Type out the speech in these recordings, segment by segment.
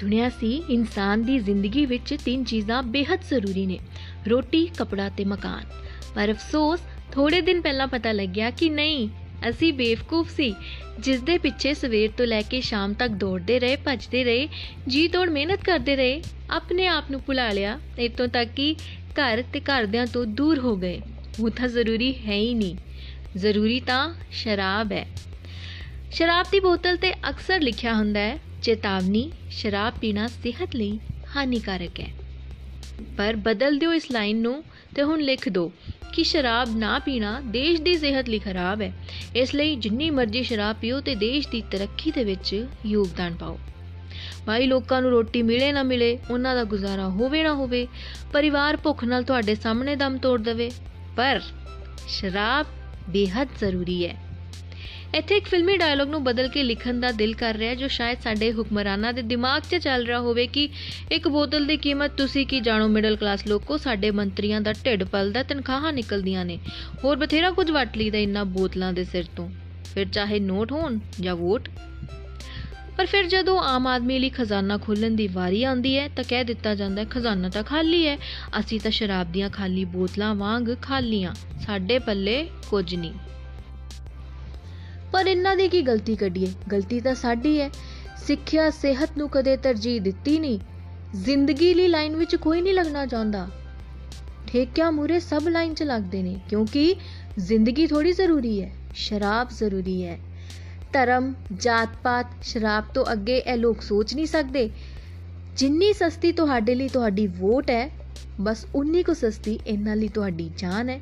ਸੁਣਿਆ ਸੀ, ਇਨਸਾਨ ਦੀ ਜ਼ਿੰਦਗੀ ਵਿੱਚ ਤਿੰਨ ਚੀਜ਼ਾਂ ਬੇहद ਜ਼ਰੂਰੀ ਨੇ, ਰੋਟੀ, ਕਪੜਾ ਤੇ ਮਕਾਨ। ਪਰ ਅਫਸੋਸ ਥੋੜੇ ਦਿਨ ਪਹਿਲਾਂ ਪਤਾ ਲੱਗਿਆ ਕਿ ਨਹੀਂ, ਅਸੀਂ ਬੇਵਕੂਫ ਸੀ ਜਿਸ ਦੇ ਪਿੱਛੇ ਸਵੇਰ ਤੋਂ ਲੈ ਕੇ ਸ਼ਾਮ ਤੱਕ ਦੌੜਦੇ ਰਹੇ, ਭੱਜਦੇ ਰਹੇ, ਜੀ ਤੋੜ ਮਿਹਨਤ ਕਰਦੇ ਰਹੇ, ਆਪਣੇ ਆਪ ਨੂੰ ਭੁਲਾ ਲਿਆ ਇਤੋਂ ਤੱਕ ਕਿ ਘਰ ਤੇ ਘਰਦਿਆਂ ਤੋਂ ਦੂਰ ਹੋ ਗਏ। ਉਹ ਤਾਂ ਜ਼ਰੂਰੀ ਹੈ ਹੀ ਨਹੀਂ। ਜ਼ਰੂਰੀ ਤਾਂ ਸ਼ਰਾਬ ਹੈ। ਸ਼ਰਾਬ ਦੀ ਬੋਤਲ ਤੇ ਅਕਸਰ ਲਿਖਿਆ ਹੁੰਦਾ ਹੈ ਚੇਤਾਵਨੀ ਸ਼ਰਾਬ ਪੀਣਾ ਸਿਹਤ ਲਈ ਹਾਨੀਕਾਰਕ ਹੈ। ਪਰ ਬਦਲ ਦਿਓ ਇਸ ਲਾਈਨ ਨੂੰ ਤੇ ਹੁਣ ਲਿਖ ਦਿਓ ਕਿ ਸ਼ਰਾਬ ਨਾ ਪੀਣਾ ਦੇਸ਼ ਦੀ ਸਿਹਤ ਲਈ ਖਰਾਬ ਹੈ। ਇਸ ਲਈ ਜਿੰਨੀ ਮਰਜ਼ੀ ਸ਼ਰਾਬ ਪੀਓ ਤੇ ਦੇਸ਼ ਦੀ ਤਰੱਕੀ ਦੇ ਵਿੱਚ ਯੋਗਦਾਨ ਪਾਓ। ਭਾਈ, ਲੋਕਾਂ ਨੂੰ ਰੋਟੀ ਮਿਲੇ ਨਾ ਮਿਲੇ, ਉਹਨਾਂ ਦਾ ਗੁਜ਼ਾਰਾ ਹੋਵੇ ਨਾ ਹੋਵੇ, ਪਰਿਵਾਰ ਭੁੱਖ ਨਾਲ ਤੁਹਾਡੇ ਸਾਹਮਣੇ ਦਮ ਤੋੜ ਦੇਵੇ। ਪਰ ਸ਼ਰਾਬ ਬੇहद ਜ਼ਰੂਰੀ ਹੈ। ਇੱਥੇ ਇੱਕ ਫਿਲਮੀ ਡਾਇਲੌਗ ਨੂੰ ਬਦਲ ਕੇ ਲਿਖਣ ਦਾ ਦਿਲ ਕਰ ਰਿਹਾ ਹੈ, ਜੋ ਸ਼ਾਇਦ ਸਾਡੇ ਹੁਕਮਰਾਨਾਂ ਦੇ ਦਿਮਾਗ 'ਚ ਚੱਲ ਰਿਹਾ ਹੋਵੇ ਕਿ ਇੱਕ ਬੋਤਲ ਦੀ ਕੀਮਤ ਤੁਸੀਂ ਕੀ ਜਾਣੋ ਮਿਡਲ ਕਲਾਸ ਲੋਕੋ ਸਾਡੇ ਮੰਤਰੀਆਂ ਦਾ ਢਿੱਡ ਪਲਦਾ ਤਨਖਾਹਾਂ ਨਿਕਲਦੀਆਂ ਨੇ। ਹੋਰ ਬਥੇਰਾ ਕੁਝ ਵਟ ਲਈਦਾ ਇੰਨਾ ਬੋਤਲਾਂ ਦੇ ਸਿਰ ਤੋਂ। ਫਿਰ ਚਾਹੇ ਨੋਟ ਹੋਣ ਜਾਂ ਵੋਟ। ਪਰ ਫਿਰ ਜਦੋਂ ਆਮ ਆਦਮੀ ਲਈ ਖਜ਼ਾਨਾ ਖੋਲਣ ਦੀ ਵਾਰੀ ਆਉਂਦੀ ਹੈ ਤਾਂ ਕਹਿ ਦਿੱਤਾ ਜਾਂਦਾ ਹੈ ਖਜ਼ਾਨਾ ਤਾਂ ਖਾਲੀ ਹੈ। ਅਸੀਂ ਤਾਂ ਸ਼ਰਾਬ ਦੀਆਂ ਖਾਲੀ ਬੋਤਲਾਂ ਵਾਂਗ ਖਾਲੀਆਂ। ਸਾਡੇ ਪੱਲੇ ਕੁਝ ਨਹੀਂ। ਪਰ ਇਹਨਾਂ ਦੀ ਕੀ ਗਲਤੀ ਕੱਢੀਏ? ਗਲਤੀ ਤਾਂ ਸਾਡੀ ਹੈ। ਸਿੱਖਿਆ ਸਿਹਤ ਨੂੰ ਕਦੇ ਤਰਜੀਹ ਦਿੱਤੀ ਨਹੀਂ। ਜ਼ਿੰਦਗੀ ਲਈ ਲਾਈਨ ਵਿੱਚ ਕੋਈ ਨਹੀਂ ਲੱਗਣਾ ਚਾਹੁੰਦਾ। ਠੇਕਿਆਂ ਮੂਰੇ ਸਭ ਲਾਈਨ 'ਚ ਲੱਗਦੇ ਨੇ, ਕਿਉਂਕਿ ਜ਼ਿੰਦਗੀ ਥੋੜੀ ਜ਼ਰੂਰੀ ਹੈ। ਸ਼ਰਾਬ ਜ਼ਰੂਰੀ ਹੈ। ਧਰਮ ਜਾਤ ਪਾਤ ਸ਼ਰਾਬ ਤੋਂ ਅੱਗੇ ਇਹ ਲੋਕ ਸੋਚ ਨਹੀਂ ਸਕਦੇ। ਜਿੰਨੀ ਸਸਤੀ ਤੁਹਾਡੇ ਲਈ ਤੁਹਾਡੀ ਵੋਟ ਹੈ, ਬਸ ਉਨੀ ਕੁ ਸਸਤੀ ਇਹਨਾਂ ਲਈ ਤੁਹਾਡੀ ਜਾਨ ਹੈ।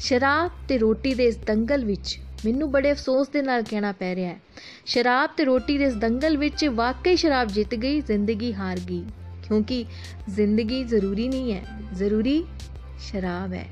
ਸ਼ਰਾਬ ਤੇ ਰੋਟੀ ਦੇ ਇਸ ਦੰਗਲ ਵਿੱਚ ਮੈਨੂੰ ਬੜੇ ਅਫਸੋਸ ਦੇ ਨਾਲ ਕਹਿਣਾ ਪੈ ਰਿਹਾ ਹੈ। ਸ਼ਰਾਬ ਤੇ ਰੋਟੀ ਦੇ ਇਸ ਦੰਗਲ ਵਿੱਚ ਵਾਕਈ ਸ਼ਰਾਬ ਜਿੱਤ ਗਈ, ਜ਼ਿੰਦਗੀ ਹਾਰ ਗਈ। ਕਿਉਂਕਿ ਜ਼ਿੰਦਗੀ ਜ਼ਰੂਰੀ ਨਹੀਂ ਹੈ, ਜ਼ਰੂਰੀ ਸ਼ਰਾਬ ਹੈ।